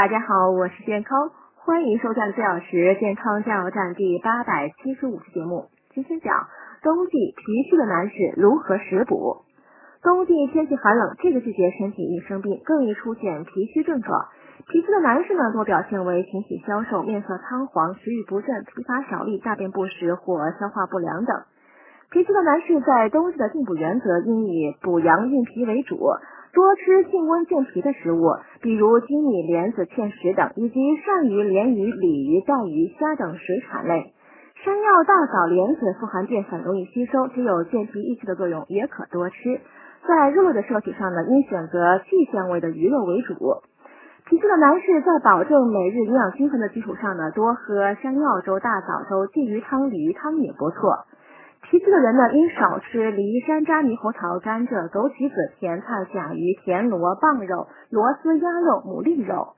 大家好，我是健康，欢迎收看四小时健康加油站第八百七十五期节目。今天讲冬季脾虚的男士如何食补。冬季天气寒冷，这个季节身体易生病，更易出现脾虚症状。脾虚的男士呢，多表现为形体消瘦、面色苍黄、食欲不振、疲乏少力、大便不实或消化不良等。脾虚的男士在冬季的进补原则应以补阳运脾为主。多吃性温健脾的食物，比如金米、莲子、芡实等，以及鳝鱼、鲢鱼、鲤鱼、带鱼、虾等水产类。山药、大枣、莲子富含淀粉，容易吸收，具有健脾益气的作用，也可多吃。在肉类的摄取上呢，应选择细纤维的鱼肉为主。脾虚的男士在保证每日营养均衡的基础上呢，多喝山药粥、大枣粥、鲫鱼汤、鲤鱼汤也不错。其次的人呢，应少吃梨、山楂、猕猴桃、甘蔗、枸杞子、甜菜、甲鱼、田螺、蚌肉、螺丝、鸭肉、牡蛎肉。